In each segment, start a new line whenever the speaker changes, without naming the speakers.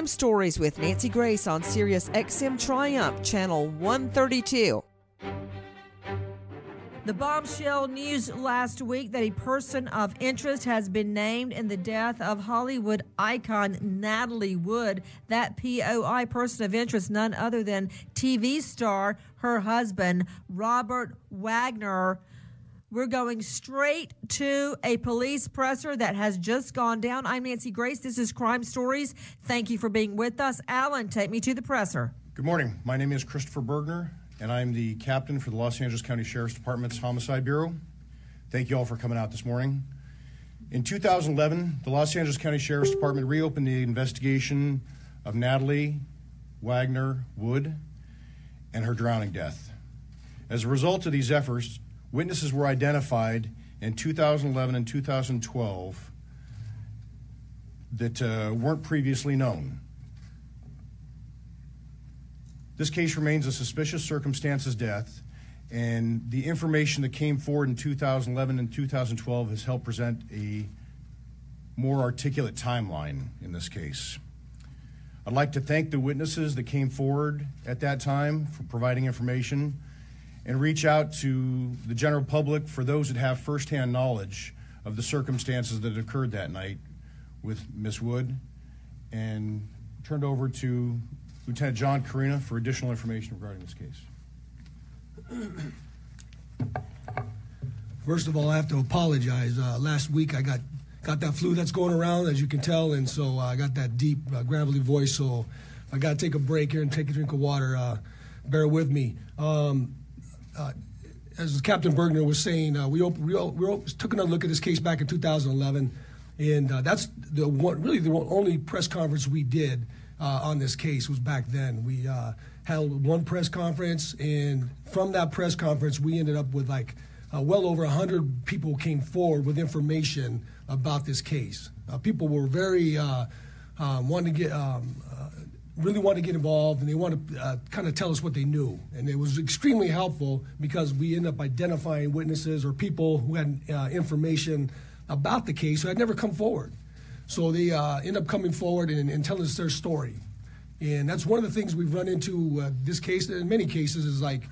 Crime Stories with Nancy Grace on Sirius XM Triumph, Channel 132. The bombshell news last week that a person of interest has been named in the death of Hollywood icon Natalie Wood. That POI person of interest, none other than TV star, her husband, Robert Wagner. We're going straight to a police presser that has just gone down. I'm Nancy Grace. This is Crime Stories. Thank you for being with us. Alan, take me to the presser.
Good morning. My name is Christopher Bergner, and I'm the captain for the Los Angeles County Sheriff's Department's Homicide Bureau. Thank you all for coming out this morning. In 2011, the Los Angeles County Sheriff's Department reopened the investigation of Natalie Wagner Wood and her drowning death. As a result of these efforts, witnesses were identified in 2011 and 2012 that uh, weren't previously known. This case remains a suspicious circumstances death, and the information that came forward in 2011 and 2012 has helped present a more articulate timeline in this case. I'd like to thank the witnesses that came forward at that time for providing information and reach out to the general public for those that have firsthand knowledge of the circumstances that occurred that night with Miss Wood and turned over to Lieutenant John Corina for additional information regarding this case.
First of all, I have to apologize. Uh, last week I got got that flu that's going around, as you can tell, and so uh, I got that deep, uh, gravelly voice. So I got to take a break here and take a drink of water. Uh, bear with me. Um, uh, as Captain Bergner was saying, uh, we, op- we, op- we op- took another look at this case back in 2011, and uh, that's the one, really the only press conference we did uh, on this case was back then. We uh, held one press conference, and from that press conference, we ended up with like uh, well over 100 people came forward with information about this case. people were very um, wanting to get um, really wanted to get involved and they wanted to uh, kind of tell us what they knew. And it was extremely helpful because we ended up identifying witnesses or people who had uh, information about the case who had never come forward. So they uh, end up coming forward and, and, telling us their story. And that's one of the things we've run into uh, this case, in many cases, is like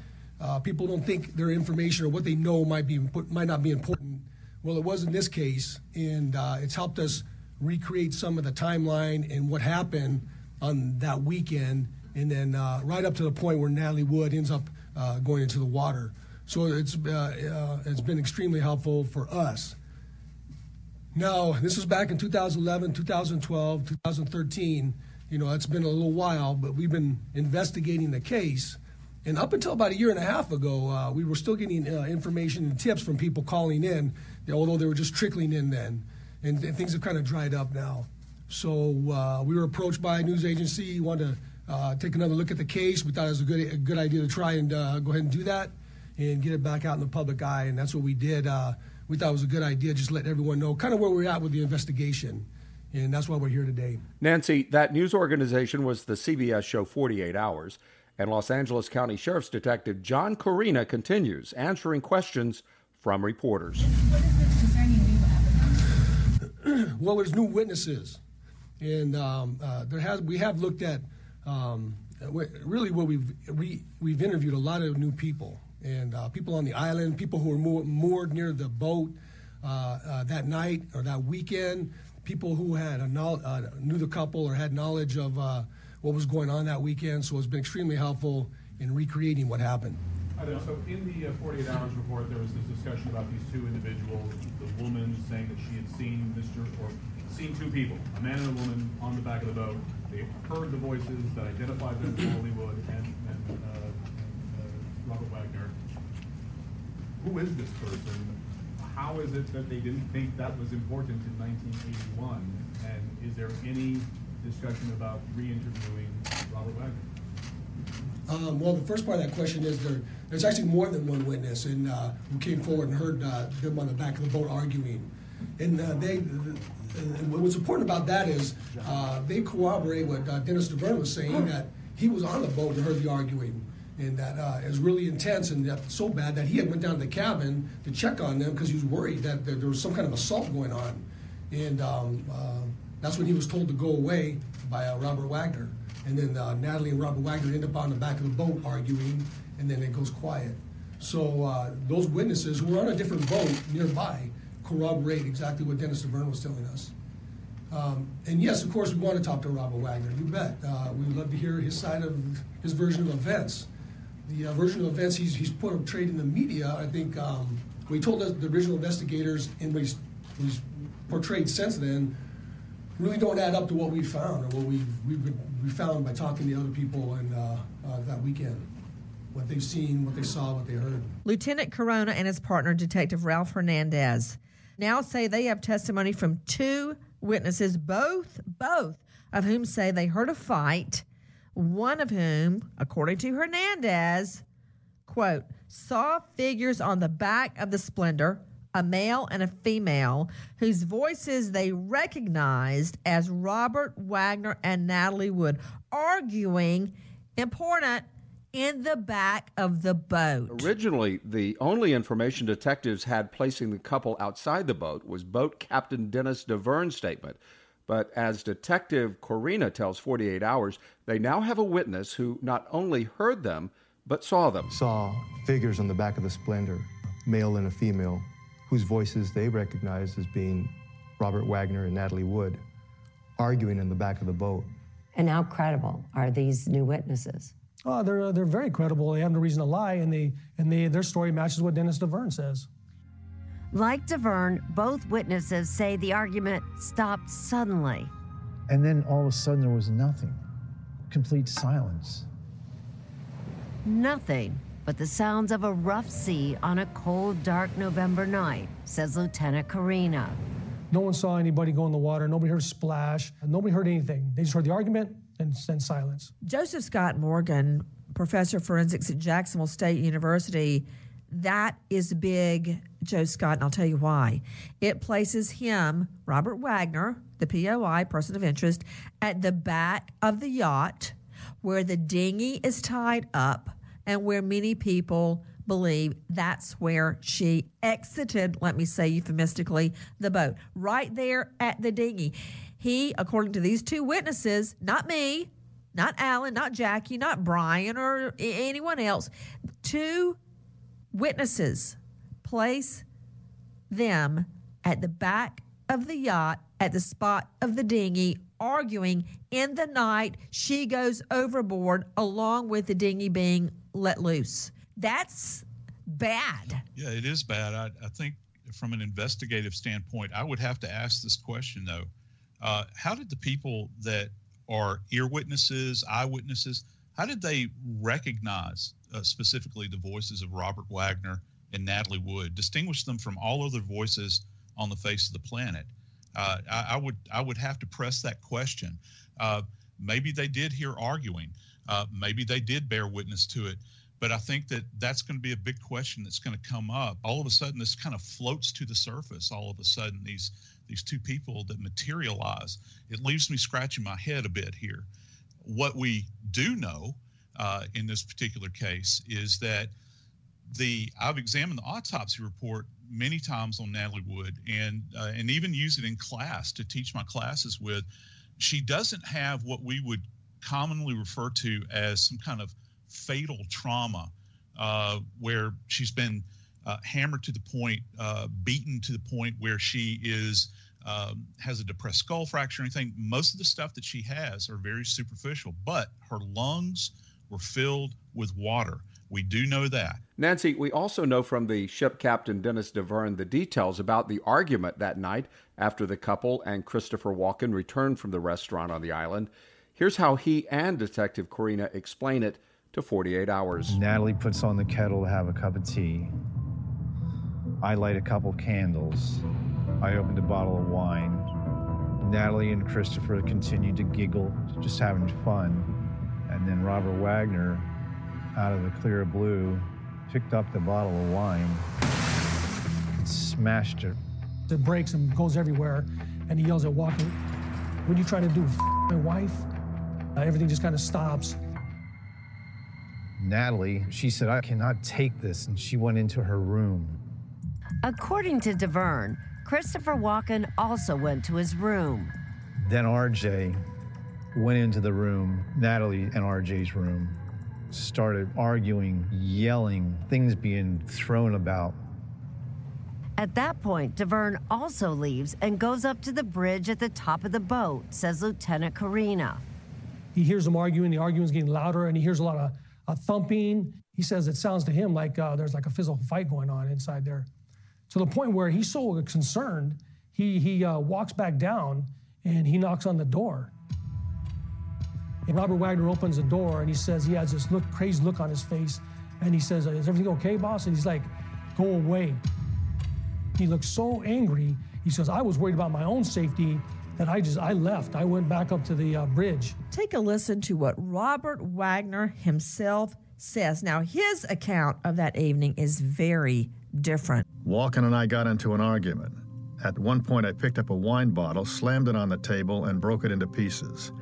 uh, people don't think their information or what they know might, be, might not be important. Well, it was in this case, and uh, it's helped us recreate some of the timeline and what happened on that weekend, and then uh, right up to the point where Natalie Wood ends up uh, going into the water. So it's uh, uh it's been extremely helpful for us. Now, this was back in 2011, 2012, 2013. You know, it's been a little while, but we've been investigating the case. And up until about a year and a half ago, uh, we were still getting uh, information and tips from people calling in, although they were just trickling in then. And, and things have kind of dried up now. So uh, we were approached by a news agency, wanted to uh, take another look at the case. We thought it was a good, a good idea to try and uh, go ahead and do that and get it back out in the public eye. And that's what we did. Uh, we thought it was a good idea, just let everyone know kind of where we're at with the investigation. And that's why we're here today.
Nancy, that news organization was the CBS show 48 Hours. And Los Angeles County Sheriff's Detective John Corina continues answering questions from reporters.
well, there's new witnesses and um, uh, there has we have looked at um, really what we've we, we've interviewed a lot of new people and uh, people on the island, people who were moored near the boat uh, uh, that night or that weekend, people who had a uh, knew the couple or had knowledge of uh, what was going on that weekend. So it's been extremely helpful in recreating what happened.
So in the 48 hours report, there was this discussion about these two individuals. The woman saying that she had seen Mr. or seen two people, a man and a woman, on the back of the boat. They heard the voices that identified them as Hollywood and, and, uh, and uh, Robert Wagner. Who is this person? How is it that they didn't think that was important in 1981? And is there any discussion about re-interviewing Robert Wagner?
Um, well, the first part of that question is there, there's actually more than one witness and uh, who came forward and heard uh, them on the back of the boat arguing. And uh, they, and what's important about that is uh, they corroborate what uh, Dennis Davern was saying that he was on the boat and heard the arguing, and that uh, it was really intense and that so bad that he had went down to the cabin to check on them because he was worried that, that, there was some kind of assault going on, and um, uh, that's when he was told to go away by uh, Robert Wagner, and then uh, Natalie and Robert Wagner end up on the back of the boat arguing, and then it goes quiet. So those witnesses who were on a different boat nearby corroborate exactly what Dennis Davern was telling us. Um, and yes, of course, we want to talk to Robert Wagner. You bet. Uh, we would love to hear his side of his version of events. The uh, version of events he's, he's portrayed in the media, I think, um, we told the original investigators and what he's, he's, portrayed since then really don't add up to what we found or what we've been, we found by talking to other people and uh, uh, that weekend what they've seen, what they saw, what they heard.
Lieutenant Corona and his partner, Detective Ralph Hernandez, now say they have testimony from two witnesses, both both of whom say they heard a fight. One of whom, according to Hernandez, quote, saw figures on the back of the Splendor, a male and a female, whose voices they recognized as Robert Wagner and Natalie Wood, arguing important in the back of the boat.
Originally, the only information detectives had placing the couple outside the boat was boat captain Dennis Davern's statement. But as Detective Corina tells 48 Hours, they now have a witness who not only heard them, but saw them.
Saw figures on the back of the Splendor, male and a female, whose voices they recognized as being Robert Wagner and Natalie Wood, arguing in the back of the boat.
And how credible are these new witnesses?
Oh, they're, uh, they're very credible. They have no reason to lie, and, they, and they, their story matches what Dennis Davern says.
Like Davern, both witnesses say the argument stopped suddenly.
And then all of a sudden there was nothing, complete silence.
Nothing but the sounds of a rough sea on a cold, dark November night, says Lieutenant Corina.
No one saw anybody go in the water. Nobody heard a splash. Nobody heard anything. They just heard the argument and, and silence.
Joseph Scott Morgan, professor of forensics at Jacksonville State University,
That is big, Joe Scott, and I'll tell you why. It places him, Robert Wagner, the POI, person of interest, at the back of the yacht where the dinghy is tied up and where many people believe that's where she exited, let me say euphemistically, the boat. Right there at the dinghy. He, according to these two witnesses, not me, not Alan, not Jackie, not Brian or anyone else, two witnesses place them at the back of the yacht at the spot of the dinghy arguing in the night she goes overboard along with the dinghy being let loose. That's bad.
Yeah it is bad. I, I think from an investigative standpoint i would have to ask this question though uh, how did the people that are ear witnesses eyewitnesses how did they recognize uh, specifically the voices of robert wagner and natalie wood distinguish them from all other voices on the face of the planet uh, I, I, would I would have to press that question. Uh, maybe they did hear arguing. Uh, maybe they did bear witness to it. But I think that that's going to be a big question that's going to come up. All of a sudden, this kind of floats to the surface. All of a sudden, these these two people that materialize. It leaves me scratching my head a bit here. What we do know uh, in this particular case is that the I've examined the autopsy report many times on Natalie Wood and uh, and even use it in class to teach my classes with. She doesn't have what we would commonly refer to as some kind of fatal trauma, uh, where she's been hammered to the point, uh, beaten to the point where she is um, has a depressed skull fracture or anything. Most of the stuff that she has are very superficial, but her lungs were filled with water. We do know that.
Nancy, we also know from the ship captain Dennis Davern the details about the argument that night after the couple and Christopher Walken returned from the restaurant on the island. Here's how he and Detective Corina explain it to 48 Hours.
Natalie puts on the kettle to have a cup of tea. I light a couple candles. I opened a bottle of wine. Natalie and Christopher continued to giggle, just having fun. And then Robert Wagner out of the clear blue, picked up the bottle of wine, and smashed it.
It breaks and goes everywhere, and he yells at Walken, What are you trying to do, my wife? Uh, everything just kind of stops.
Natalie, she said, I cannot take this, and she went into her room.
According to Davern, Christopher Walken also went to his room.
Then RJ went into the room, Natalie and RJ's room, started arguing, yelling, things being thrown about.
At that point, Davern also leaves and goes up to the bridge at the top of the boat, says Lieutenant Corina.
He hears them arguing, the arguing's getting louder, and he hears a lot of uh, thumping. He says it sounds to him like uh, there's like a physical fight going on inside there. To the point where he's so concerned, he, he uh, walks back down and he knocks on the door. And Robert Wagner opens the door and he says he has this look, crazy look on his face. And he says, Is everything okay, boss? And he's like, Go away. He looks so angry. He says, I was worried about my own safety that I just I left. I went back up to the uh, bridge.
Take a listen to what Robert Wagner himself says. Now, his account of that evening is very different.
Walken and I got into an argument. At one point, I picked up a wine bottle, slammed it on the table, and broke it into pieces.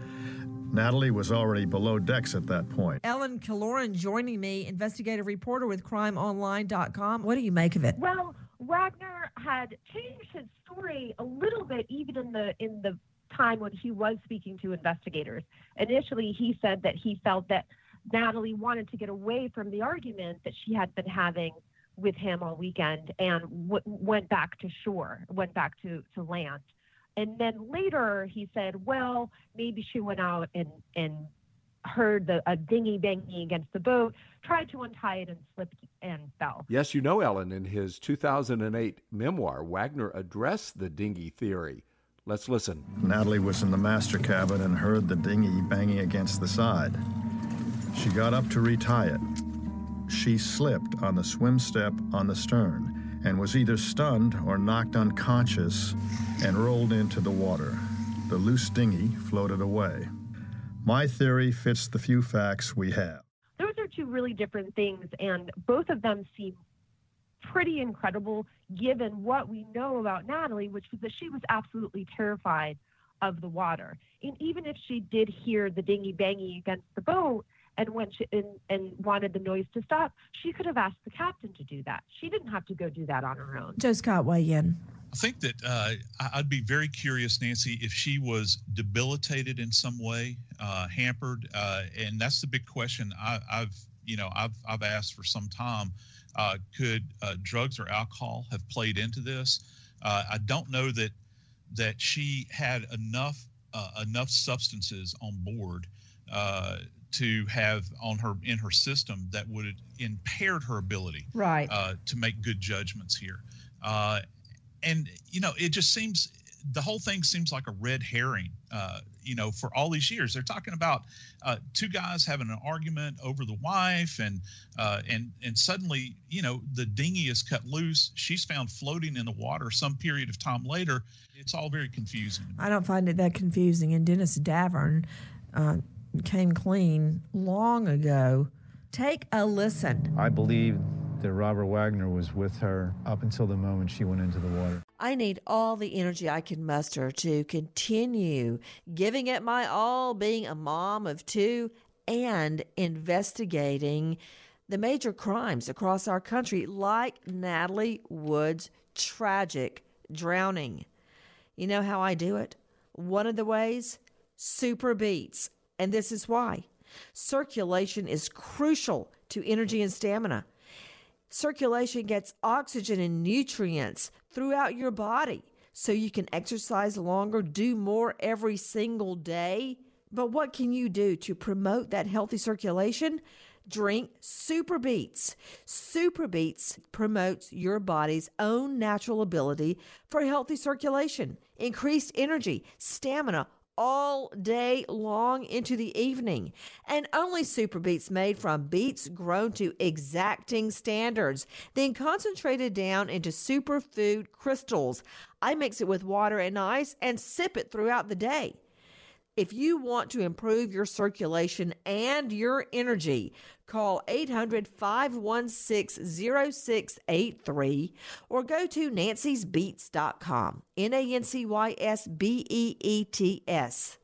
Natalie was already below decks at that point.
Ellen Killoran joining me, investigative reporter with crimeonline.com. What do you make of it?
Well, Wagner had changed his story a little bit even in the in the time when he was speaking to investigators. Initially, he said that he felt that Natalie wanted to get away from the argument that she had been having with him all weekend and w- went back to shore, went back to, to land. And then later he said, well, maybe she went out and, and heard the, a dinghy banging against the boat, tried to untie it and slipped and fell.
Yes, you know, Ellen, in his 2008 memoir, Wagner addressed the dinghy theory. Let's listen.
Natalie was in the master cabin and heard the dinghy banging against the side. She got up to retie it. She slipped on the swim step on the stern and was either stunned or knocked unconscious and rolled into the water. The loose dinghy floated away. My theory fits the few facts we have.
Those are two really different things, and both of them seem pretty incredible given what we know about Natalie, which was that she was absolutely terrified of the water. And even if she did hear the dinghy banging against the boat and went she, and, and wanted the noise to stop, she could have asked the captain to do that. She didn't have to go do that on her own.
Joe Scott, weigh in.
I think that uh, I'd be very curious, Nancy, if she was debilitated in some way, uh, hampered, uh, and that's the big question I, have you know I've I've asked for some time. Uh, could uh, drugs or alcohol have played into this? Uh, I don't know that that she had enough enough substances on board to have on her in her system that would have impaired her ability
right.
to make good judgments here. And you know it just seems the whole thing seems like a red herring uh, you know for all these years. They're talking about uh, two guys having an argument over the wife and uh, and and suddenly you know the dinghy is cut loose. She's found floating in the water some period of time later. It's all very confusing
i don't find it that confusing. And dennis davern uh, came clean long ago take a listen
i believe that Robert Wagner was with her up until the moment she went into the water.
I need all the energy I can muster to continue giving it my all, being a mom of two, and investigating the major crimes across our country, like Natalie Wood's tragic drowning. You know how I do it? One of the ways? Super Beets. And this is why. Circulation is crucial to energy and stamina. Circulation gets oxygen and nutrients throughout your body so you can exercise longer, do more every single day. But what can you do to promote that healthy circulation? Drink Super Beets. Super Beets promotes your body's own natural ability for healthy circulation, increased energy, stamina, all day long into the evening. And only super beets made from beets grown to exacting standards, then concentrated down into superfood crystals. I mix it with water and ice and sip it throughout the day. If you want to improve your circulation and your energy, call 800 516 0683 or go to nancysbeets.com. N A N C Y S B E E T S.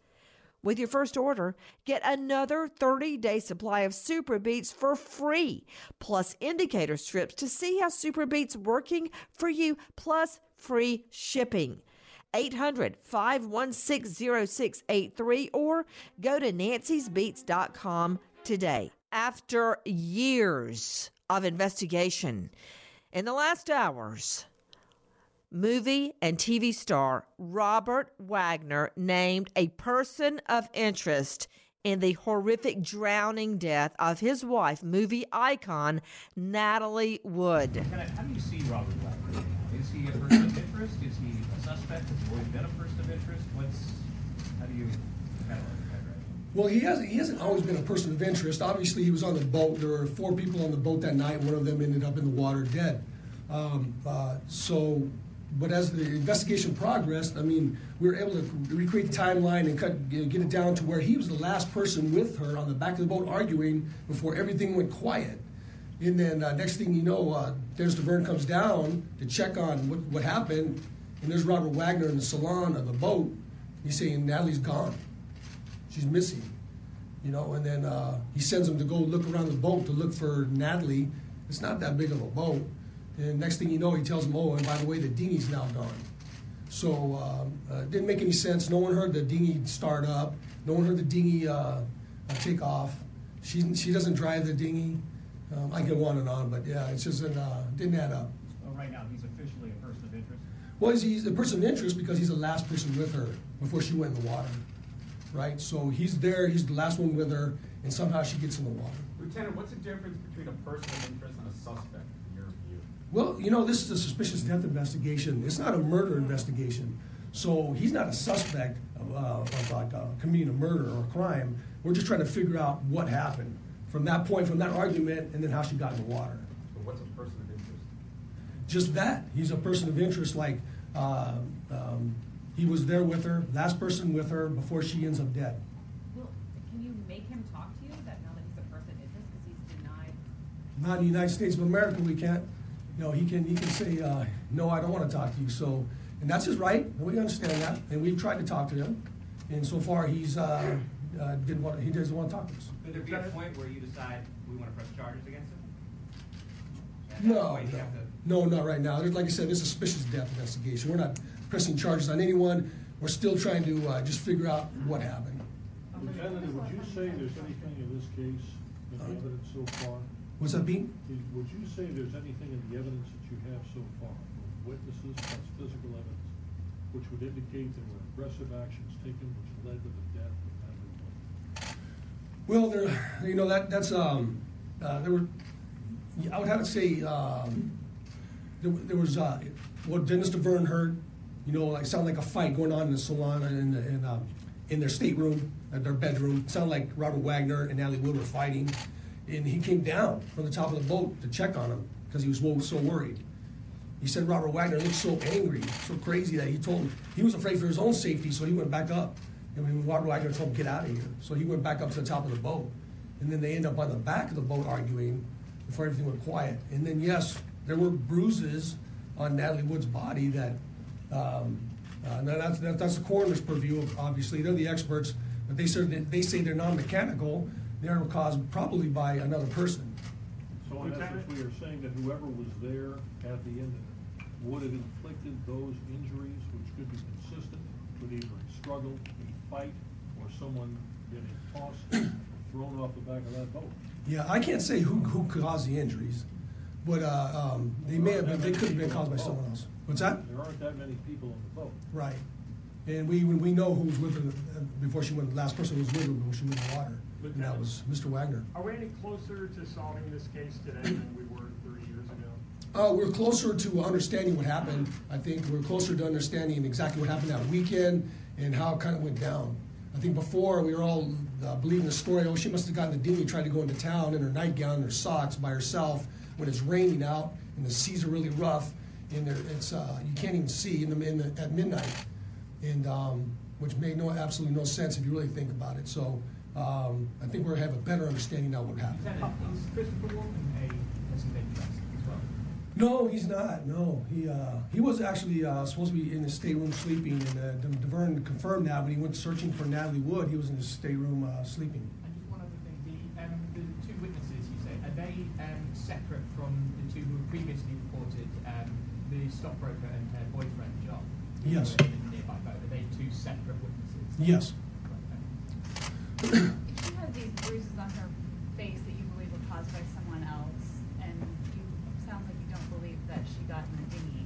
With your first order, get another 30 day supply of Super Beets for free, plus indicator strips to see how Super Beets working for you, plus free shipping. 800 516 0683 or go to nancysbeets.com today. After years of investigation, in the last hours, movie and TV star Robert Wagner named a person of interest in the horrific drowning death of his wife, movie icon Natalie Wood.
how do you see Robert Wagner? Is he a person of interest? Is he a suspect? Has he always been a person of interest? What's how do you
well, he hasn't. He hasn't always been a person of interest. Obviously, he was on the boat. There were four people on the boat that night. One of them ended up in the water dead. Um, uh, so, but as the investigation progressed, I mean, we were able to recreate the timeline and cut, get it down to where he was the last person with her on the back of the boat arguing before everything went quiet. And then uh, next thing you know, uh, Dennis Davern comes down to check on what, what happened, and there's Robert Wagner in the salon of the boat. He's saying Natalie's gone, she's missing, you know. And then uh, he sends him to go look around the boat to look for Natalie. It's not that big of a boat. And next thing you know, he tells him, "Oh, and by the way, the dinghy's now gone." So um, uh, it didn't make any sense. No one heard the dinghy start up. No one heard the dinghy uh, uh take off. She she doesn't drive the dinghy. Um, I can go on and on, but yeah, it just uh, didn't add up.
So right now, he's officially a person of interest.
Well, he's a person of interest because he's the last person with her before she went in the water, right? So he's there. He's the last one with her, and somehow she gets in the water.
Lieutenant, what's the difference between a person of interest and a suspect in your view?
Well, you know, this is a suspicious death investigation. It's not a murder investigation. So he's not a suspect of, uh, of like uh, committing a murder or a crime. We're just trying to figure out what happened from that point, from that argument, and then how she got in the water.
So what's a person of interest?
Just that. He's a person of interest, like uh, um, he was there with her, last person with her before she ends up dead.
Well, can you make him talk to you that now that he's a person of interest because he's denied?
Not in the United States of America, we can't. you know, he can he can say, uh, no, I don't want to talk to you. So, and that's his right, and we understand that, and we've tried to talk to him, and so far he's uh, uh, didn't want he doesn't want to talk to us.
Could there be a point where you decide we want to press charges against him?
No, no, no, not right now. Like I said, this is suspicious death investigation. We're not pressing charges on anyone. We're still trying to uh, just figure out what happened.
Lieutenant, would you say there's anything in this case, in the evidence so far?
What's that, Pete?
Would you say there's anything in the evidence that you have so far, witnesses plus physical evidence, which would indicate there were aggressive actions taken which led to the death of Natalie Wood?
Well, there, you know that that's um, uh, there were. I would have to say um, there, there was uh, what Dennis Davern heard. You know, it sounded like a fight going on in the salon and in, in, um, in their stateroom, at their bedroom. It sounded like Robert Wagner and Natalie Wood were fighting, and he came down from the top of the boat to check on him because he was so worried. He said Robert Wagner looked so angry, so crazy that he told him he was afraid for his own safety, so he went back up. And when Robert Wagner told him, get out of here. So he went back up to the top of the boat. And then they end up on the back of the boat arguing before everything went quiet. And then, yes, there were bruises on Natalie Wood's body that, um, uh, now that's, that, that's the coroner's purview, obviously. They're the experts, but they, say they say they're non mechanical. They're caused probably by another person.
So in essence, we are saying that whoever was there at the end of it would have inflicted those injuries which could be consistent with either a struggle, a fight, or someone getting tossed, thrown off the back of that boat.
Yeah, I can't say who, who caused the injuries, but uh, um, they may have been, they could have been caused by someone else. What's that?
There aren't that many people on the boat.
Right. And we, we know who was with her uh, before she went, the last person who was with her before she went in the water. And that was Mr. Wagner.
Are we any closer to solving this case today than we were 30 years ago?
Uh, we're closer to understanding what happened. I think we're closer to understanding exactly what happened that weekend and how it kind of went down. I think before we were all uh, believing the story. Oh, she must have gotten the dinghy, tried to go into town in her nightgown and her socks by herself when it's raining out and the seas are really rough and there, it's uh, you can't even see in the, in the at midnight, and um, which made no absolutely no sense if you really think about it. So um, I think we're have a better understanding now what happened.
Lieutenant, is Christopher Walken a person of interest as well?
No, he's not. No, he uh, he was actually uh, supposed to be in his stateroom sleeping, and uh, De- Davern confirmed that when he went searching for Natalie Wood, he was in his stateroom uh, sleeping.
And just one other thing, the, um, the two witnesses you say, are they um, separate from the two who previously reported um, the stockbroker and her boyfriend, John? who
Yes.
were in the nearby boat? Are they two separate witnesses?
Yes.
If she has these bruises on her face that you believe were caused by someone else, and you sounds like you don't believe that she got in the dinghy,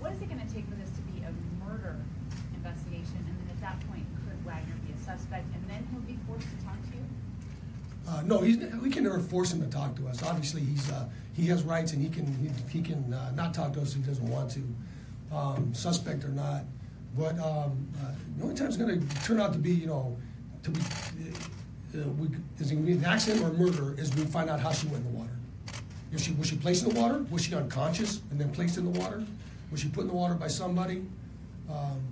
what is it going to take for this to be a murder investigation? And then at that point, could Wagner be a suspect, and then he'll be forced to talk to you?
Uh, no, he's, we can never force him to talk to us. Obviously, he's uh, he has rights, and he can he, he can uh, not talk to us if he doesn't want to, um, suspect or not. But um, uh, the only time it's going to turn out to be, you know, to be uh, we, is it going to be an accident or murder is we find out how she went in the water. If she was she placed in the water, was she unconscious and then placed in the water, was she put in the water by somebody, um,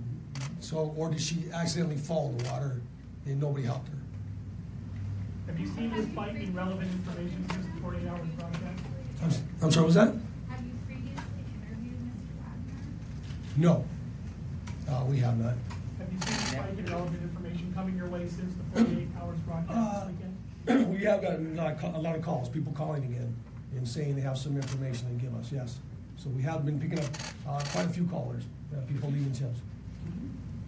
so or did she accidentally fall in the water and nobody helped her?
Have you seen this fight relevant information since the 48 hours broadcast?
I'm, s- I'm sorry, was that?
Have you previously interviewed Mr. Wagner?
No, uh, we have not.
Have you seen this fight in relevant information coming your way since the 48 hours broadcast this weekend?
we have gotten a lot, of ca- a lot of calls, people calling again and saying they have some information to give us, yes. So we have been picking up uh, quite a few callers, uh, people leaving tips.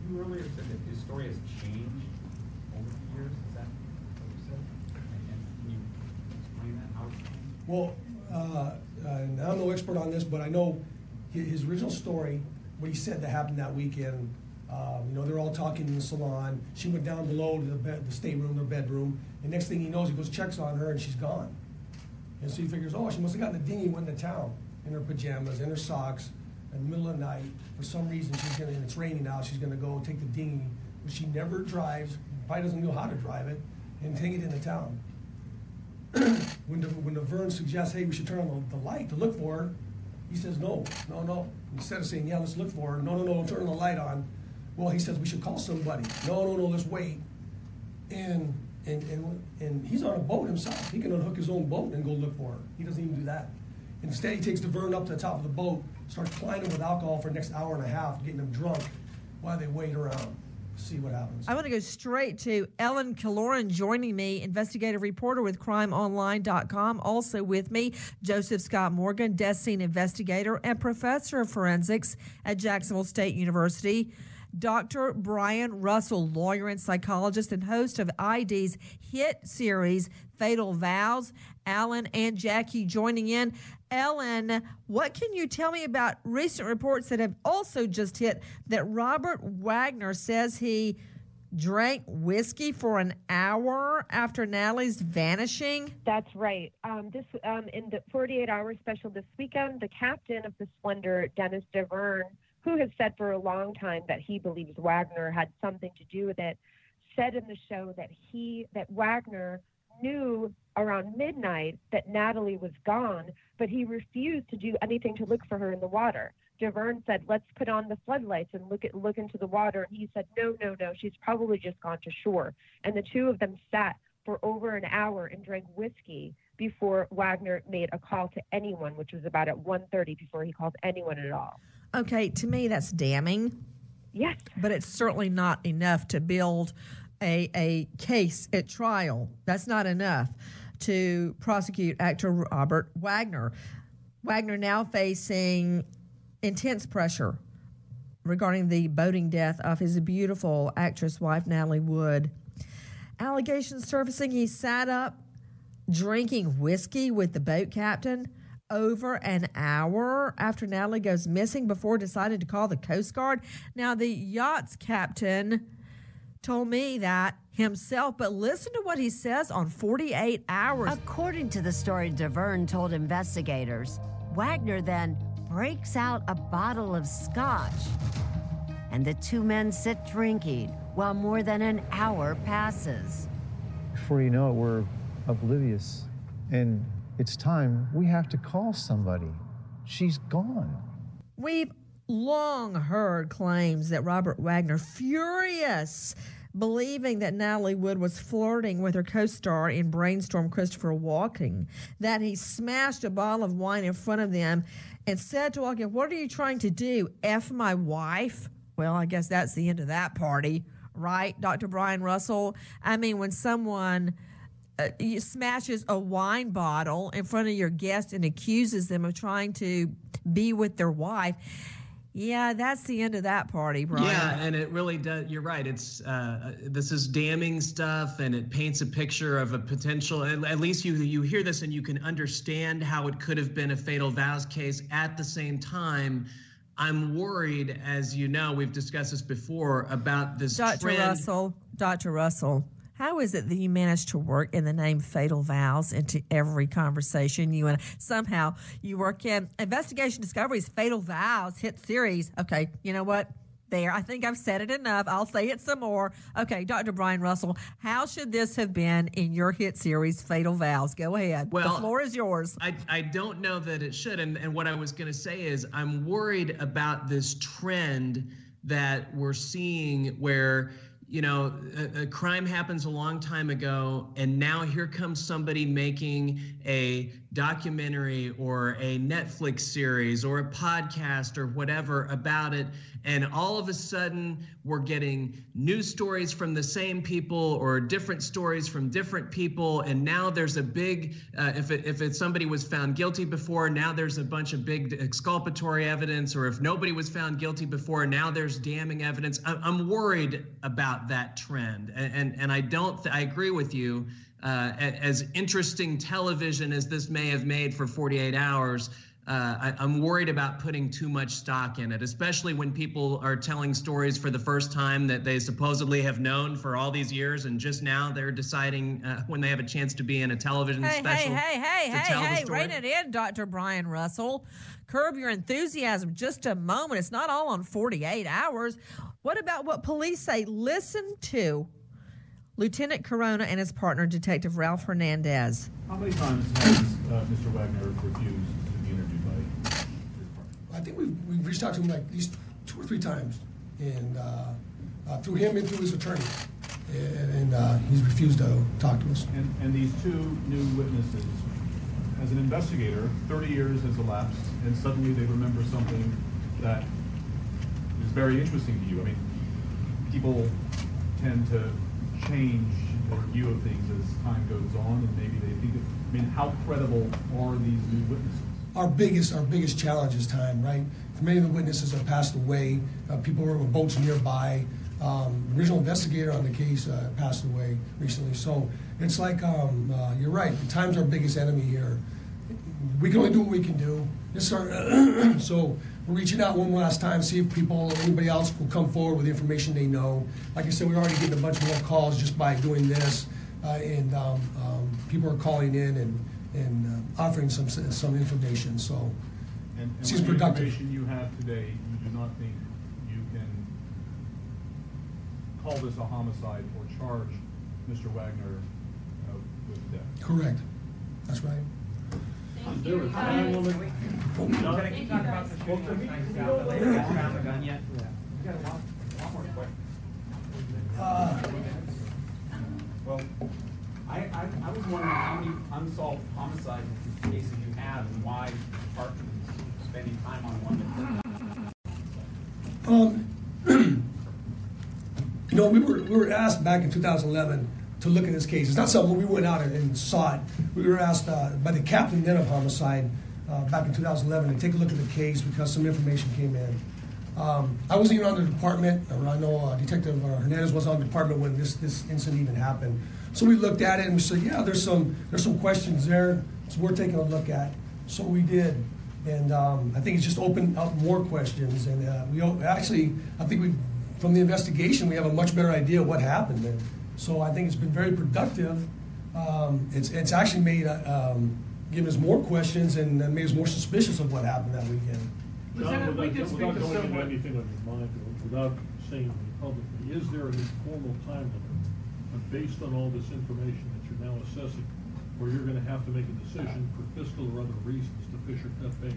You earlier said that his story has changed over the years, is that what you said? And, and can you explain that, how it's changed?
Well, uh, uh, I'm no expert on this, but I know his original story, what he said that happened that weekend. Um, you know, they're all talking in the salon. She went down below to the, bed, the stateroom, their bedroom, and next thing he knows, he goes checks on her, and she's gone. And so he figures, oh, she must have gotten the dinghy, went into town in her pajamas, in her socks, in the middle of the night. For some reason, she's gonna, and it's raining now. she's gonna go take the dinghy, which she never drives, probably doesn't know how to drive it, and take it into town. when the, when Vern suggests, hey, we should turn on the, the light to look for her, he says, no, no, no. Instead of saying, yeah, let's look for her, no, no, no, turn the light on. Well, he says, we should call somebody. No, no, no, let's wait. And, and, and, and he's on a boat himself. He can unhook his own boat and go look for her. He doesn't even do that. Instead, he takes Davern up to the top of the boat, starts him with alcohol for the next hour and a half, getting them drunk while they wait around. See what happens.
I want to go straight to Ellen Killoran joining me, investigative reporter with crimeonline.com. Also with me, Joseph Scott Morgan, death scene investigator and professor of forensics at Jacksonville State University. Dr. Brian Russell, lawyer and psychologist and host of ID's hit series Fatal Vows. Alan and Jackie joining in. Ellen, what can you tell me about recent reports that have also just hit that Robert Wagner says he drank whiskey for an hour after Natalie's vanishing?
That's right. Um, this um, in the 48 hour special this weekend, the captain of the Splendor, Dennis Davern, who has said for a long time that he believes Wagner had something to do with it, said in the show that he that Wagner knew around midnight that Natalie was gone, but he refused to do anything to look for her in the water. Davern said, "Let's put on the floodlights and look at look into the water." And he said, "No, no, no. She's probably just gone to shore." And the two of them sat for over an hour and drank whiskey before Wagner made a call to anyone, which was about at 1:30 before he called anyone at all.
Okay, to me that's damning.
Yes.
But it's certainly not enough to build a, a case at trial. That's not enough to prosecute actor Robert Wagner. Wagner now facing intense pressure regarding the boating death of his beautiful actress wife, Natalie Wood. Allegations surfacing he sat up drinking whiskey with the boat captain over an hour after Natalie goes missing before deciding to call the Coast Guard. Now, the yacht's captain told me that himself, but listen to what he says on 48 hours.
According to the story Davern told investigators, Wagner then breaks out a bottle of scotch. And the two men sit drinking while more than an hour passes.
Before you know it, we're oblivious. And it's time we have to call somebody. She's gone.
We've long heard claims that Robert Wagner, furious, believing that Natalie Wood was flirting with her co star in Brainstorm Christopher Walken, that he smashed a bottle of wine in front of them and said to Walken, What are you trying to do? F my wife? Well, I guess that's the end of that party, right, Dr. Brian Russell? I mean, when someone uh, smashes a wine bottle in front of your guest and accuses them of trying to be with their wife. Yeah, that's the end of that party, Brian.
Yeah, and it really does. You're right. It's uh, this is damning stuff, and it paints a picture of a potential. At least you you hear this and you can understand how it could have been a fatal vows case. At the same time, I'm worried, as you know, we've discussed this before about this.
Dr.
Trend.
Russell, Dr. Russell, how is it that you manage to work in the name Fatal Vows into every conversation you and somehow you work in Investigation Discovery's Fatal Vows hit series? Okay, you know what? There, I think I've said it enough. I'll say it some more. Okay, Dr. Brian Russell, how should this have been in your hit series, Fatal Vows? Go ahead.
Well,
the floor is yours.
I, I don't know that it should. And, and what I was going to say is, I'm worried about this trend that we're seeing where you know, a, a, crime happens a long time ago, and now here comes somebody making a documentary or a Netflix series or a podcast or whatever about it. And all of a sudden, we're getting news stories from the same people or different stories from different people. And now there's a big, uh, if, it, if it's somebody was found guilty before, now there's a bunch of big exculpatory evidence. Or if nobody was found guilty before, now there's damning evidence. I, I'm worried about that trend. And, and, and I don't, th- I agree with you. Uh, as interesting television as this may have made for 48 hours, uh, I, am worried about putting too much stock in it, especially when people are telling stories for the first time that they supposedly have known for all these years, and just now they're deciding uh, when they have a chance to be in a television
hey,
special.
Hey, hey, hey, hey, hey, rein
it
in, Dr. Brian Russell. Curb your enthusiasm just a moment. It's not all on 48 hours. What about what police say? Listen to Lieutenant Corona and his partner, Detective Ralph Hernandez.
How many times has uh, Mr. Wagner refused?
I think we've, we've reached out to him like at least two or three times, and uh, uh, through him and through his attorney, and, and uh, he's refused to talk to us.
And, and these two new witnesses, as an investigator, 30 years has elapsed, and suddenly they remember something that is very interesting to you. I mean, people tend to change their view of things as time goes on, and maybe they think, of, I mean, how credible are these new witnesses?
Our biggest, our biggest challenge is time, right? Many of the witnesses have passed away. Uh, people were on boats nearby. Um, the original investigator on the case uh, passed away recently. So it's like, um, uh, you're right, time's our biggest enemy here. We can only do what we can do. This our, so we're reaching out one last time, see if people, anybody else will come forward with the information they know. Like I said, we're already getting a bunch more calls just by doing this. Uh, and um, um, people are calling in and, and uh, offering some, some information. So
And, and
seems
with the
productive.
information you have today, you do not think you can call this a homicide or charge Mr. Wagner uh, with death?
Correct. That's right.
There was nine women.
Oh,
Can I keep talking about the shooting on Knights Out, the lady that found the gun yet? We got a lot, lot more questions.
Uh,
Well, I, I, I was wondering how many unsolved homicide cases you have and why is spending time on one
Um, you know, we were, we were asked back in 2011 to look at this case. It's not something we went out and, and saw it. We were asked uh, by the captain then of homicide uh, back in 2011 to take a look at the case because some information came in. Um, I wasn't even on the department, or I know uh, Detective uh, Hernandez was on the department when this, this incident even happened. So we looked at it and we said, yeah, there's some there's some questions there, so we're taking a look at. So we did, and um, I think it's just opened up more questions. And uh, we actually, I think we, from the investigation, we have a much better idea what happened there. So I think it's been very productive. Um, it's it's actually made uh, um, given us more questions and uh, made us more suspicious of what happened that weekend.
John,
Lieutenant, we
without,
did speak
without
to
going into
someone-
anything on your mind, without saying publicly, is there an informal time limit uh, based on all this information that you're now assessing, where you're gonna have to make a decision for fiscal or other reasons to Fisher Cut Bait?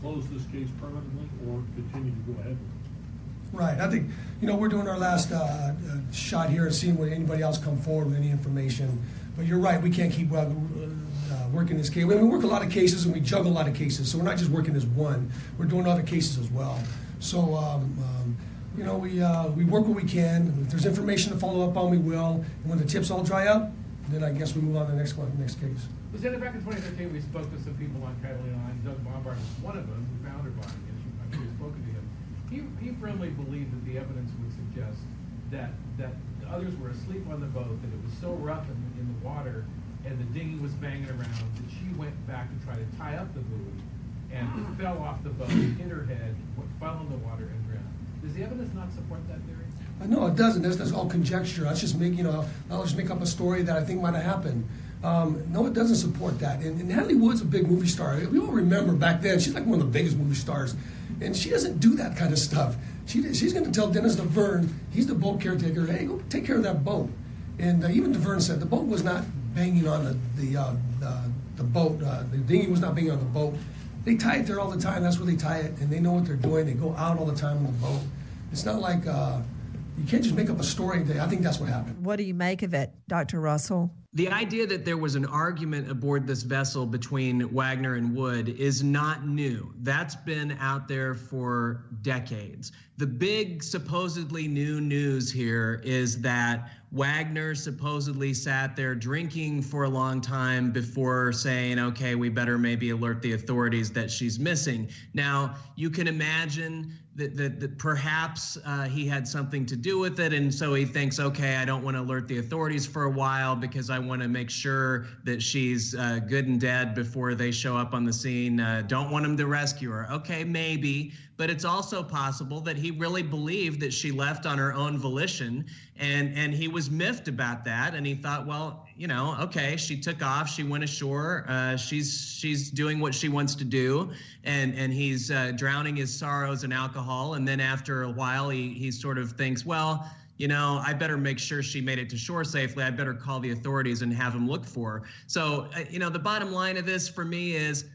Close this case permanently or continue to go ahead with it?
Right. I think, you know, we're doing our last uh, uh, shot here and seeing what anybody else come forward with any information. But you're right, we can't keep uh, working this case. We, work a lot of cases and we juggle a lot of cases. So we're not just working this one, we're doing other cases as well. So, um, um, you know, we, uh, we work what we can. If there's information to follow up on, we will. And when the tips all dry up, then I guess we move on to the next one, next case.
Lieutenant, back in 2013, we spoke to some people on Catalina Line. Doug Bombard was one of them who found her body, and she, I'm sure you've spoken to him. He, he firmly believed that the evidence would suggest that, that the others were asleep on the boat, that it was so rough in, in the water, and the dinghy was banging around, that she went back to try to tie up the buoy, and fell off the boat, hit her head, went- fell in the water, and drowned. Does the evidence not support that theory?
Uh, No, it doesn't. That's, that's all conjecture. That's just make, you know, I'll just make up a story that I think might have happened. Um, no, it doesn't support that. And, and Natalie Wood's a big movie star. We all remember back then, she's like one of the biggest movie stars. And she doesn't do that kind of stuff. She, she's going to tell Dennis Davern, he's the boat caretaker, hey, go take care of that boat. And uh, even Davern said the boat was not banging on the, the, uh, the, boat, uh, the dinghy was not banging on the boat. They tie it there all the time. That's where they tie it, and they know what they're doing. They go out all the time on the boat. It's not like uh, you can't just make up a story. I think that's what happened.
What do you make of it, Dr. Russell?
The idea that there was an argument aboard this vessel between Wagner and Wood is not new. That's been out there for decades. The big supposedly new news here is that Wagner supposedly sat there drinking for a long time before saying, okay, we better maybe alert the authorities that she's missing. Now, you can imagine that, that, that perhaps uh, he had something to do with it. And so he thinks, okay, I don't want to alert the authorities for a while because I want to make sure that she's uh, good and dead before they show up on the scene. Uh, don't want him to rescue her. Okay, maybe. But it's also possible that he really believed that she left on her own volition and, and he was miffed about that. And he thought, well, you know, okay, she took off, she went ashore, uh, she's she's doing what she wants to do, and and he's uh, drowning his sorrows in alcohol. And then after a while, he he sort of thinks, well, you know, I better make sure she made it to shore safely. I better call the authorities and have them look for her. So, uh, you know, the bottom line of this for me is.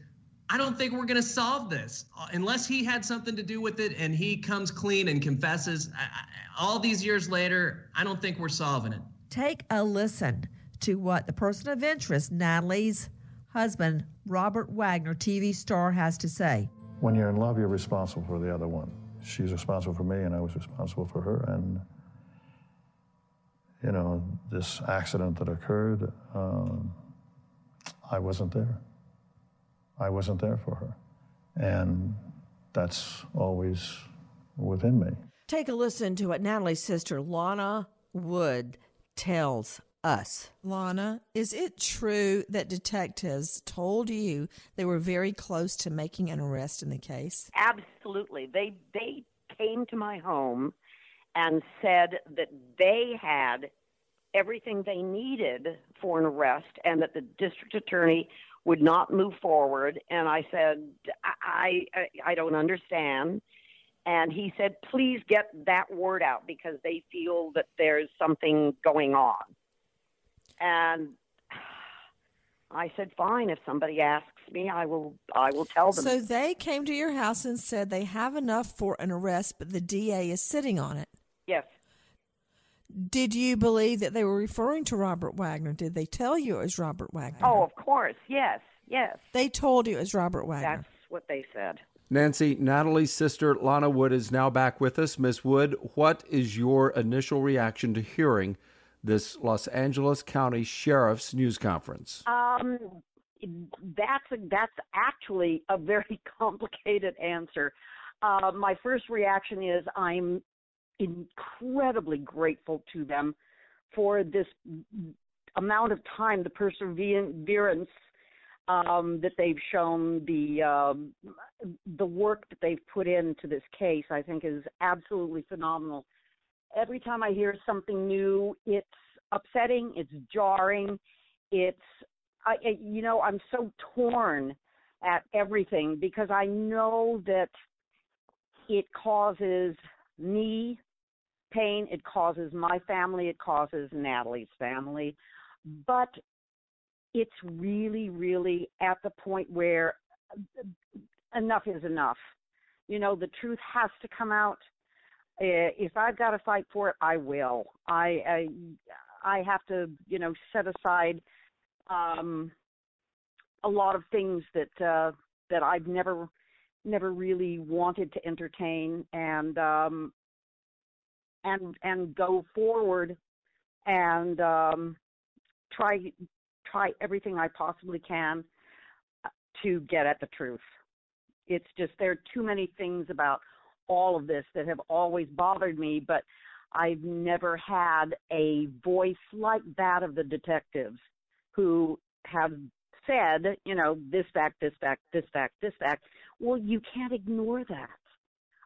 I don't think we're going to solve this Uh, unless he had something to do with it and he comes clean and confesses. I, I, all these years later, I don't think we're solving it.
Take a listen to what the person of interest, Natalie's husband, Robert Wagner, TV star, has to say.
When you're in love, you're responsible for the other one. She's responsible for me, and I was responsible for her. And, you know, this accident that occurred, um, I wasn't there. I wasn't there for her. And that's always within me.
Take a listen to what Natalie's sister, Lana Wood, tells us.
Lana, is it true that detectives told you they were very close to making an arrest in the case?
Absolutely. They they came to my home and said that they had everything they needed for an arrest and that the district attorney would not move forward and I said I I, I don't understand and he said please get that word out because they feel that there's something going on and I said, "Fine. If somebody asks me, I will. I will tell them."
So they came to your house and said they have enough for an arrest, but the DA is sitting on it.
Yes.
Did you believe that they were referring to Robert Wagner? Did they tell you it was Robert Wagner?
Oh, of course. Yes. Yes.
They told you it was Robert Wagner.
That's what they said.
Nancy, Natalie's sister Lana Wood is now back with us. Miss Wood, what is your initial reaction to hearing this Los Angeles County Sheriff's news conference?
Um, that's a, that's actually a very complicated answer. Uh, my first reaction is I'm incredibly grateful to them for this amount of time, the perseverance um, that they've shown, the um, the work that they've put into this case. I think is absolutely phenomenal. Every time I hear something new, it's upsetting, it's jarring, it's I, you know, I'm so torn at everything because I know that it causes me pain, it causes my family, it causes Natalie's family, but it's really, really at the point where enough is enough. You know, the truth has to come out. If I've got to fight for it, I will. I, I, I have to, you know, set aside um, a lot of things that uh, that I've never never really wanted to entertain and um, and and go forward and um, try try everything I possibly can uh, to get at the truth. It's just there are too many things about all of this that have always bothered me, but I've never had a voice like that of the detectives who have said, you know, this fact, this fact, this fact, this fact. Well, you can't ignore that.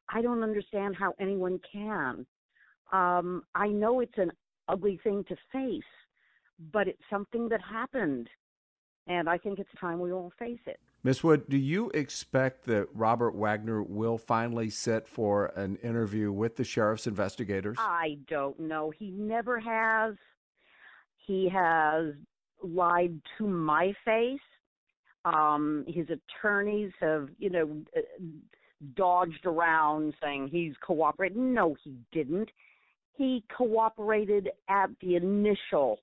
I don't understand how anyone can. Um, I know it's an ugly thing to face, but it's something that happened. And I think it's time we all face it.
Miss Wood, do you expect that Robert Wagner will finally sit for an interview with the sheriff's investigators?
I don't know. He never has. He has lied to my face. Um, his attorneys have, you know, uh, dodged around saying he's cooperating. No, he didn't. He cooperated at the initial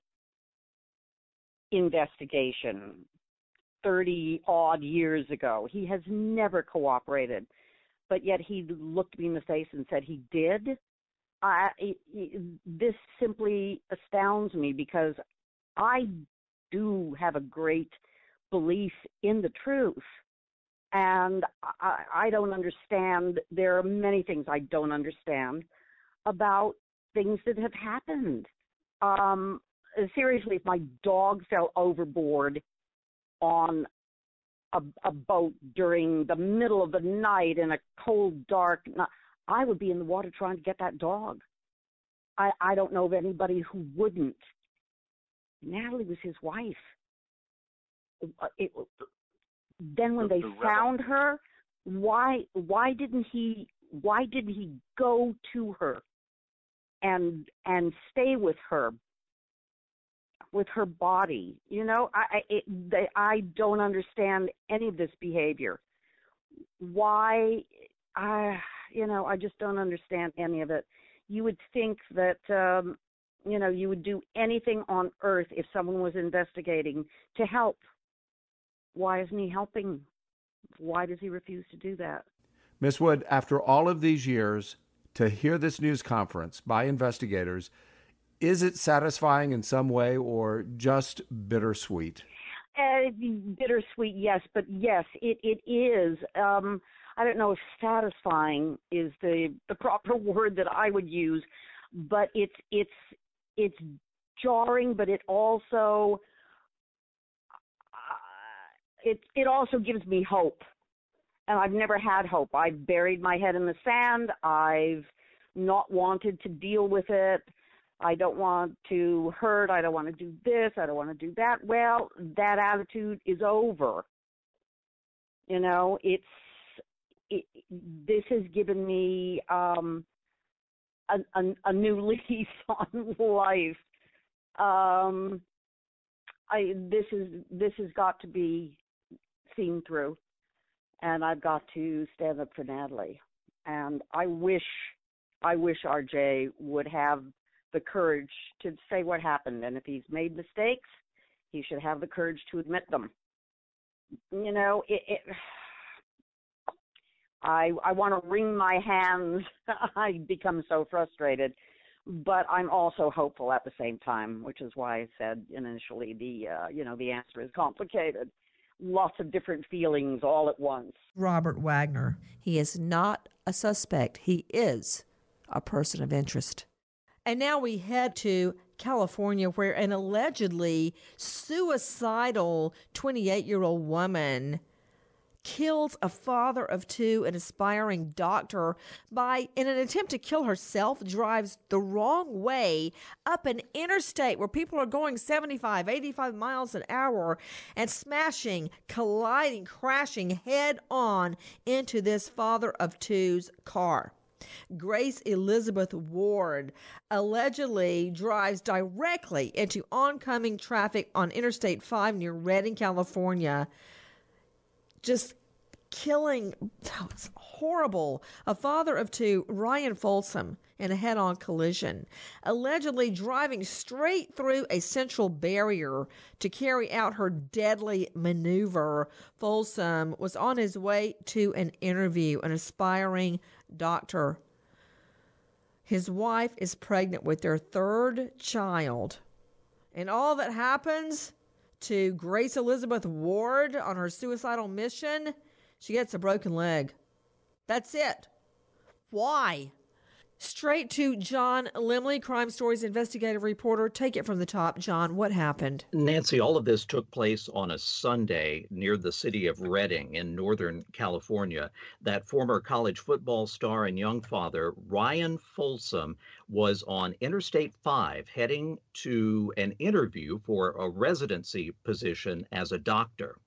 investigation 30 odd years ago. He has never cooperated, but yet he looked me in the face and said he did. I, this simply astounds me because I do have a great belief in the truth. And I, I don't understand. There are many things I don't understand about things that have happened. Um, seriously, if my dog fell overboard on a, a boat during the middle of the night in a cold, dark night, I would be in the water trying to get that dog. I, I don't know of anybody who wouldn't. Natalie was his wife. Uh, it, then when they found her, why why didn't he why didn't he go to her and and stay with her with her body you know i it, they, i don't understand any of this behavior why i you know i just don't understand any of it you would think that um you know you would do anything on earth if someone was investigating to help why isn't he helping? Why does he refuse to do that?
Miss Wood, after all of these years, to hear this news conference by investigators, is it satisfying in some way or just bittersweet?
Uh, bittersweet, yes, but yes, it it is. Um, I don't know if satisfying is the the proper word that I would use, but it's it's it's jarring, but it also uh, it it also gives me hope. And I've never had hope. I've buried my head in the sand. I've not wanted to deal with it. I don't want to hurt. I don't want to do this. I don't want to do that. Well, that attitude is over. You know, it's it, this has given me um, a, a, a new lease on life. Um, I this is this has got to be seen through, and I've got to stand up for Natalie. And I wish I wish RJ would have the courage to say what happened, and if he's made mistakes, he should have the courage to admit them. You know, it, it I I want to wring my hands. I become so frustrated, but I'm also hopeful at the same time, which is why I said initially the uh, you know the answer is complicated. Lots of different feelings all at once.
Robert Wagner.
He is not a suspect. He is a person of interest.
And now we head to California, where an allegedly suicidal 28 year old woman kills a father of two, an aspiring doctor, by, in an attempt to kill herself, drives the wrong way up an interstate where people are going 75, 85 miles an hour and smashing, colliding, crashing head on into this father of two's car. Grace Elizabeth Ward allegedly drives directly into oncoming traffic on Interstate 5 near Redding, California. Just killing, that was horrible. A father of two, Ryan Folsom, in a head on collision, allegedly driving straight through a central barrier to carry out her deadly maneuver. Folsom was on his way to an interview, an aspiring doctor. His wife is pregnant with their third child. And all that happens to Grace Elizabeth Ward on her suicidal mission, she gets a broken leg. That's it. Why? Straight to John Lemley, Crime Stories investigative reporter. Take it from the top. John, what happened?
Nancy, all of this took place on a Sunday near the city of Redding in Northern California. That former college football star and young father, Ryan Folsom, was on Interstate 5 heading to an interview for a residency position as a doctor.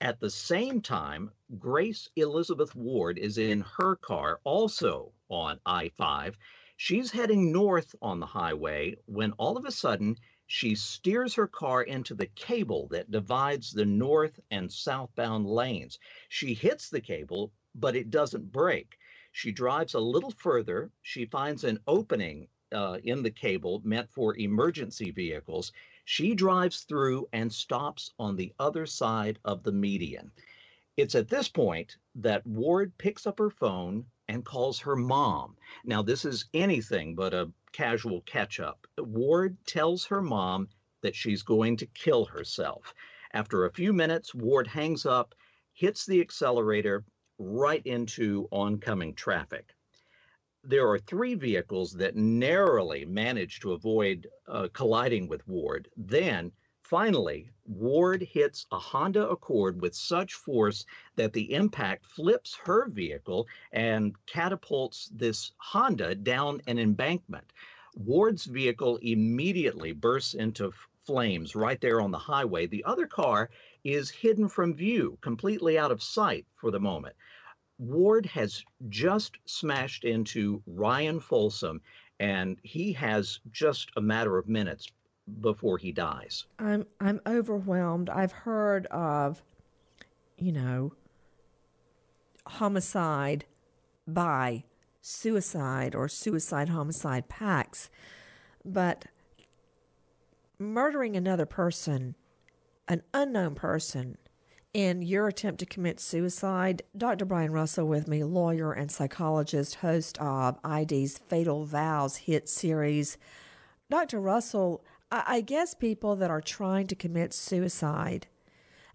At the same time, Grace Elizabeth Ward is in her car, also on I 5. She's heading north on the highway when all of a sudden she steers her car into the cable that divides the north and southbound lanes. She hits the cable, but it doesn't break. She drives a little further. She finds an opening uh, in the cable meant for emergency vehicles. She drives through and stops on the other side of the median. It's at this point that Ward picks up her phone and calls her mom. Now, this is anything but a casual catch up. Ward tells her mom that she's going to kill herself. After a few minutes, Ward hangs up, hits the accelerator right into oncoming traffic there are three vehicles that narrowly manage to avoid uh, colliding with Ward. Then, finally, Ward hits a Honda Accord with such force that the impact flips her vehicle and catapults this Honda down an embankment. Ward's vehicle immediately bursts into flames right there on the highway. The other car is hidden from view, completely out of sight for the moment. Ward has just smashed into Ryan Folsom, and he has just a matter of minutes before he dies.
I'm I'm overwhelmed. I've heard of, you know, homicide by suicide or suicide homicide pacts, but murdering another person, an unknown person, in your attempt to commit suicide. Dr. Brian Russell with me, lawyer and psychologist, host of ID's Fatal Vows hit series. Dr. Russell, I, guess people that are trying to commit suicide,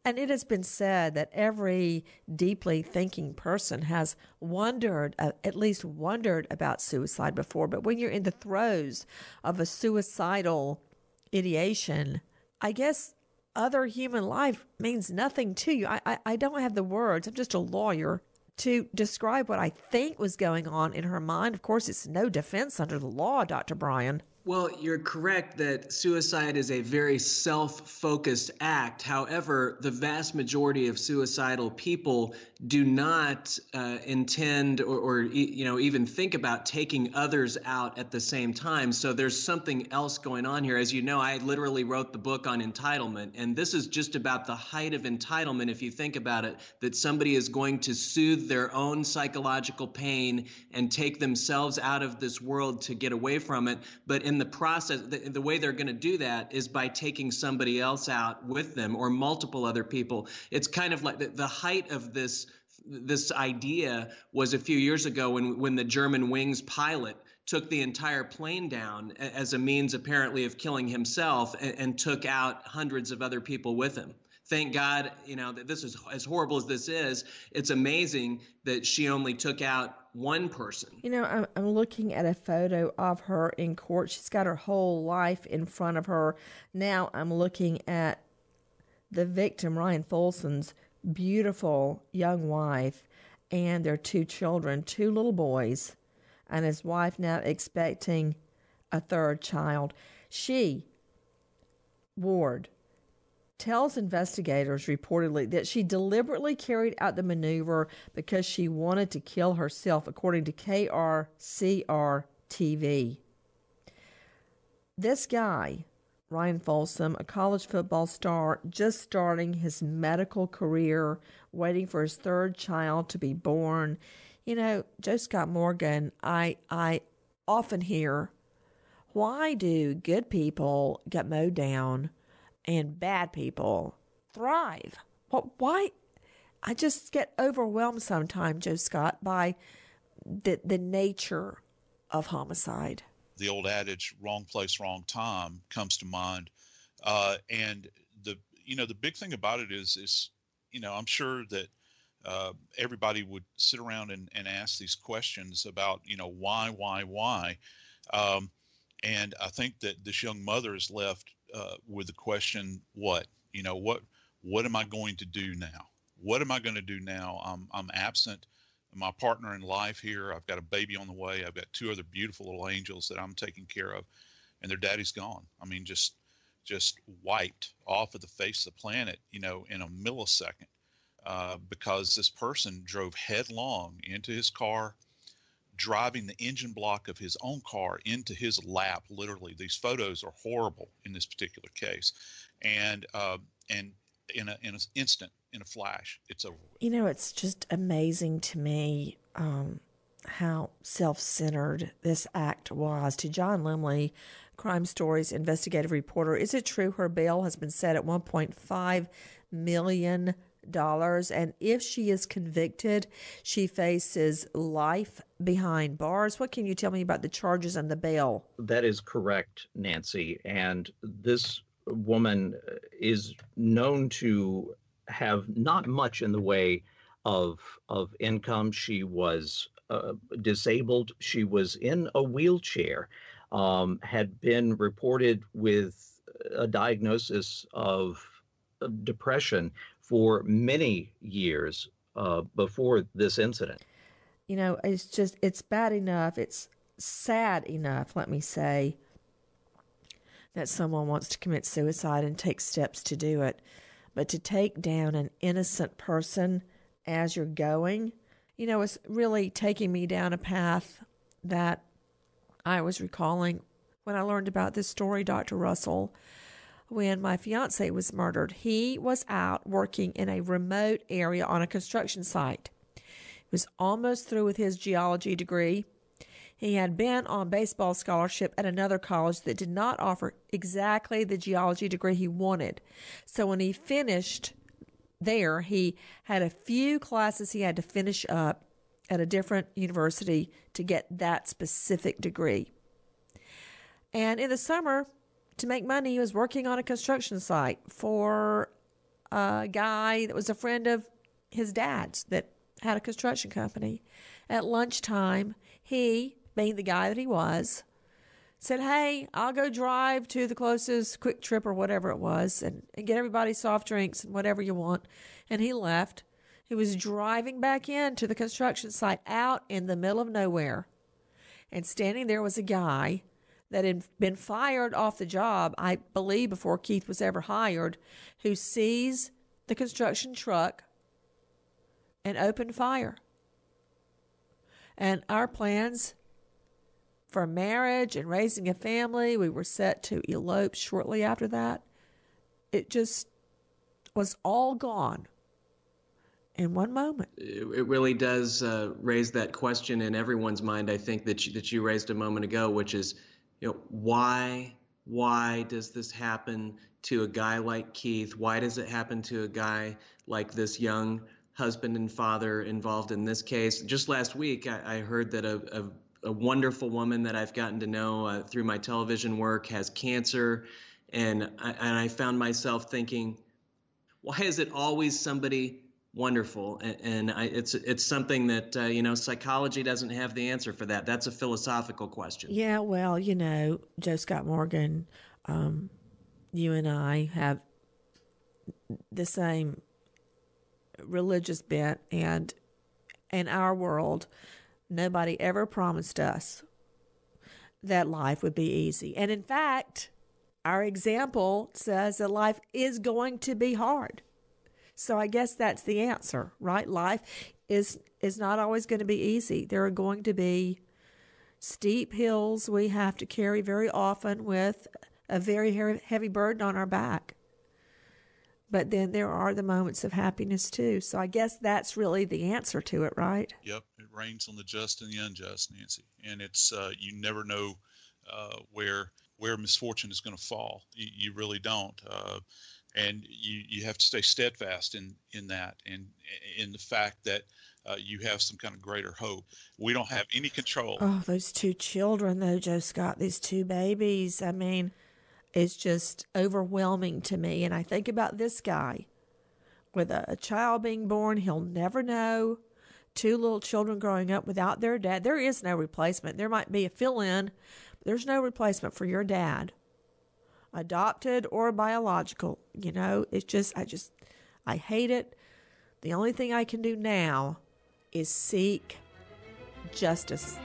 and it has been said that every deeply thinking person has wondered, uh, at least wondered about suicide before, but when you're in the throes of a suicidal ideation, I guess other human life means nothing to you. I, I, I don't have the words. I'm just a lawyer to describe what I think was going on in her mind. Of course, it's no defense under the law, Dr. Brian.
Well, you're correct that suicide is a very self focused act. However, the vast majority of suicidal people do not uh, intend or, or, you know, even think about taking others out at the same time. So there's something else going on here. As you know, I literally wrote the book on entitlement, and this is just about the height of entitlement, if you think about it, that somebody is going to soothe their own psychological pain and take themselves out of this world to get away from it. But in the process, the, the way they're going to do that is by taking somebody else out with them or multiple other people. It's kind of like the, the height of this this idea was a few years ago when when the Germanwings pilot took the entire plane down as a means apparently of killing himself and, and took out hundreds of other people with him thank God, you know, that this is as horrible as this is. It's amazing that she only took out one person.
You know, I'm, I'm looking at a photo of her in court. She's got her whole life in front of her. Now I'm looking at the victim, Ryan Folsom's beautiful young wife, and their two children, two little boys, and his wife now expecting a third child. She, Ward, tells investigators reportedly that she deliberately carried out the maneuver because she wanted to kill herself, according to KRCR TV. This guy, Ryan Folsom, a college football star just starting his medical career, waiting for his third child to be born. You know, Joe Scott Morgan, I I often hear, why do good people get mowed down and bad people thrive? What why I just get overwhelmed sometimes, Joe Scott, by the the nature of homicide.
The old adage "wrong place, wrong time" comes to mind, uh, and the you know the big thing about it is is you know I'm sure that uh, everybody would sit around and, and ask these questions about you know why why why, um, and I think that this young mother is left uh, with the question what you know what what am I going to do now? What am I going to do now? I'm I'm absent my partner in life here. I've got a baby on the way. I've got two other beautiful little angels that I'm taking care of, and their daddy's gone. I mean, just just wiped off of the face of the planet, you know, in a millisecond, uh, because this person drove headlong into his car, driving the engine block of his own car into his lap. Literally, these photos are horrible in this particular case, and uh, and in a in an instant, in a flash, it's over.
You know, it's just amazing to me um, how self-centered this act was. To John Lemley, Crime Stories investigative reporter, is it true her bail has been set at 1.5 million dollars and if she is convicted she faces life behind bars what can you tell me about the charges and the bail
that is correct nancy and this woman is known to have not much in the way of of income. She was uh, disabled. She was in a wheelchair. Um, had been reported with a diagnosis of, depression for many years uh, before this incident.
You know, it's just it's bad enough. It's sad enough. Let me say that someone wants to commit suicide and take steps to do it. But to take down an innocent person as you're going, you know, it's really taking me down a path that I was recalling when I learned about this story, Dr. Russell. When my fiance was murdered, he was out working in a remote area on a construction site. He was almost through with his geology degree he had been on baseball scholarship at another college that did not offer exactly the geology degree he wanted. So when he finished there, he had a few classes he had to finish up at a different university to get that specific degree. And in the summer, to make money, he was working on a construction site for a guy that was a friend of his dad's that had a construction company. At lunchtime, he, being the guy that he was, said, Hey, I'll go drive to the closest quick trip or whatever it was and, and get everybody soft drinks and whatever you want. And he left. He was driving back in to the construction site out in the middle of nowhere. And standing there was a guy that had been fired off the job, I believe, before Keith was ever hired, who sees the construction truck and opened fire. And our plans for marriage and raising a family, we were set to elope shortly after that. It just was all gone in one moment.
It really does uh, raise that question in everyone's mind. I think that you, that you raised a moment ago, which is, you know, why why does this happen to a guy like Keith? Why does it happen to a guy like this young husband and father involved in this case? Just last week, I, I heard that a, a, a wonderful woman that I've gotten to know uh, through my television work has cancer, and I, and I found myself thinking, why is it always somebody wonderful and, and I, it's it's something that uh, you know psychology doesn't have the answer for that that's a philosophical question
Yeah, well, you know, Joe Scott Morgan, um, you and I have the same religious bent, and in our world, nobody ever promised us that life would be easy. And in fact, our example says that life is going to be hard. So I guess that's the answer, right? Life is is not always going to be easy. There are going to be steep hills we have to carry very often with a very heavy burden on our back. But then there are the moments of happiness too. So I guess that's really the answer to it, right?
Yep, it rains on the just and the unjust, Nancy, and it's uh, you never know uh, where where misfortune is going to fall. You, you really don't, uh, and you you have to stay steadfast in in that and in the fact that uh, you have some kind of greater hope. We don't have any control.
Oh, those two children, though, Joe Scott, these two babies. I mean, it's just overwhelming to me. And I think about this guy with a, a child being born, he'll never know. Two little children growing up without their dad. There is no replacement. There might be a fill in, but there's no replacement for your dad, adopted or biological. You know, it's just, I just, I hate it. The only thing I can do now is seek justice.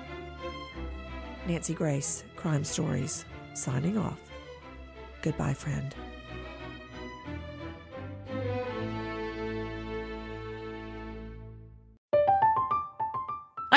Nancy Grace, Crime Stories, signing off. Goodbye, friend.